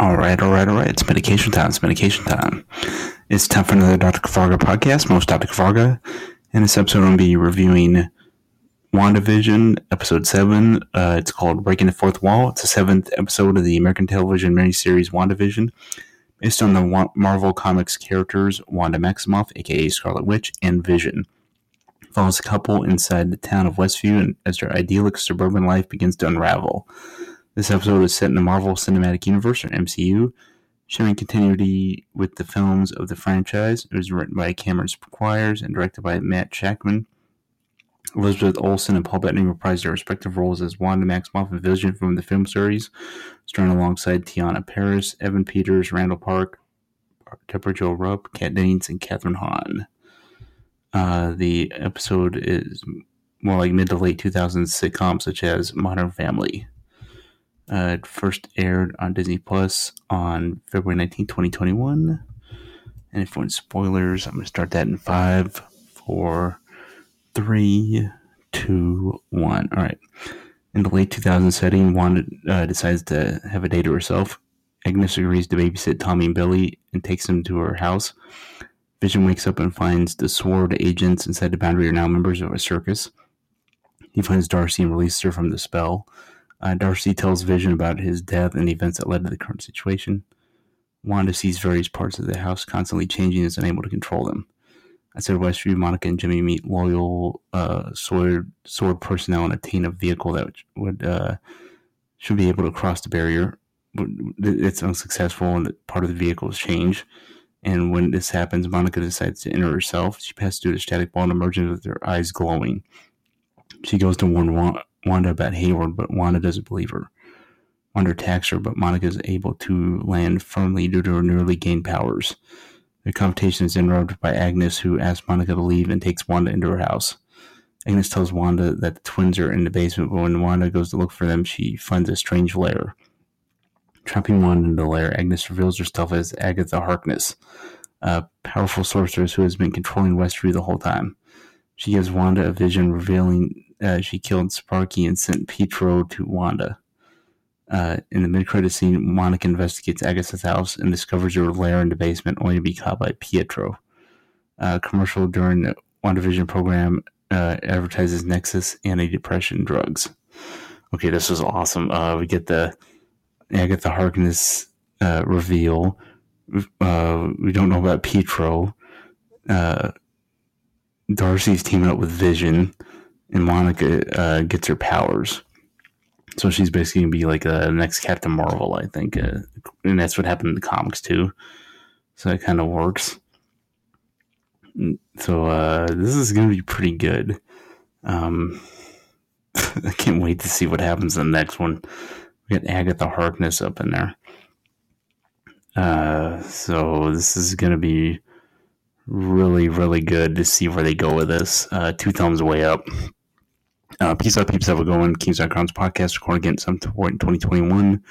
All right, all right, all right. It's medication time. It's medication time. It's time for another Dr. Kavarga podcast. Most Dr. Kavarga. In this episode, I'm going to be reviewing WandaVision, episode 7. Uh, it's called Breaking the Fourth Wall. It's the seventh episode of the American television miniseries WandaVision, based on the Marvel Comics characters Wanda Maximoff, aka Scarlet Witch, and Vision. follows a couple inside the town of Westview as their idyllic suburban life begins to unravel. This episode is set in the Marvel Cinematic Universe, or MCU, showing continuity with the films of the franchise. It was written by Cameron Squires and directed by Matt Shakman. Elizabeth Olsen and Paul Bettany reprised their respective roles as Wanda Maximoff and Vision from the film series, starring alongside Teyonah Parris, Evan Peters, Randall Park, Debra Jo Rupp, Kat Dennings, and Kathryn Hahn. Uh, the episode is more like mid to late 2000s sitcoms such as Modern Family. Uh, it first aired on Disney Plus on February 19, 2021. And if you want spoilers, I'm going to start that in five, four, three, two, one. All right. In the late 2000s setting, Wanda uh, decides to have a day to herself. Agnes agrees to babysit Tommy and Billy and takes them to her house. Vision wakes up and finds the SWORD agents inside the boundary are now members of a circus. He finds Darcy and releases her from the spell. Uh, Darcy tells Vision about his death and the events that led to the current situation. Wanda sees various parts of the house constantly changing and is unable to control them. Outside Westview, Monica and Jimmy meet loyal uh, SWORD SWORD personnel and obtain a vehicle that would uh, should be able to cross the barrier. It's unsuccessful, and part of the vehicle is changed. And when this happens, Monica decides to enter herself. She passes through the static ball and emerges with her eyes glowing. She goes to warn Wanda about Hayward, but Wanda doesn't believe her. Wanda attacks her, but Monica is able to land firmly due to her newly gained powers. The confrontation is interrupted by Agnes, who asks Monica to leave and takes Wanda into her house. Agnes tells Wanda that the twins are in the basement, but when Wanda goes to look for them, she finds a strange lair. Trapping Wanda in the lair, Agnes reveals herself as Agatha Harkness, a powerful sorceress who has been controlling Westview the whole time. She gives Wanda a vision revealing uh, she killed Sparky and sent Pietro to Wanda. Uh, in the mid-credit scene, Monica investigates Agatha's house and discovers her lair in the basement, only to be caught by Pietro. Uh, commercial during the WandaVision program uh, advertises Nexus antidepressant drugs. Okay, this was awesome. Uh, we get the Agatha Harkness uh, reveal. We don't know about Pietro. Darcy's teaming up with Vision and Monica uh, gets her powers. So she's basically gonna be like the next Captain Marvel, I think, uh, and that's what happened in the comics too. So it kind of works. So uh, this is gonna be pretty good. Um, I can't wait to see what happens in the next one. We got Agatha Harkness up in there. Uh, so this is gonna be really, really good to see where they go with this. Uh, two thumbs way up. Uh, peace out, peeps. Have a going. Kings.com's podcast recording again some point in 2021.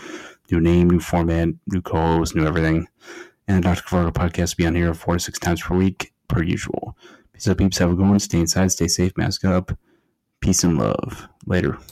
New name, new format, new co host, new everything. And the Dr. Kavarga podcast will be on here four to six times per week, per usual. Peace out, peeps. Have a going. Stay inside, stay safe, mask up. Peace and love. Later.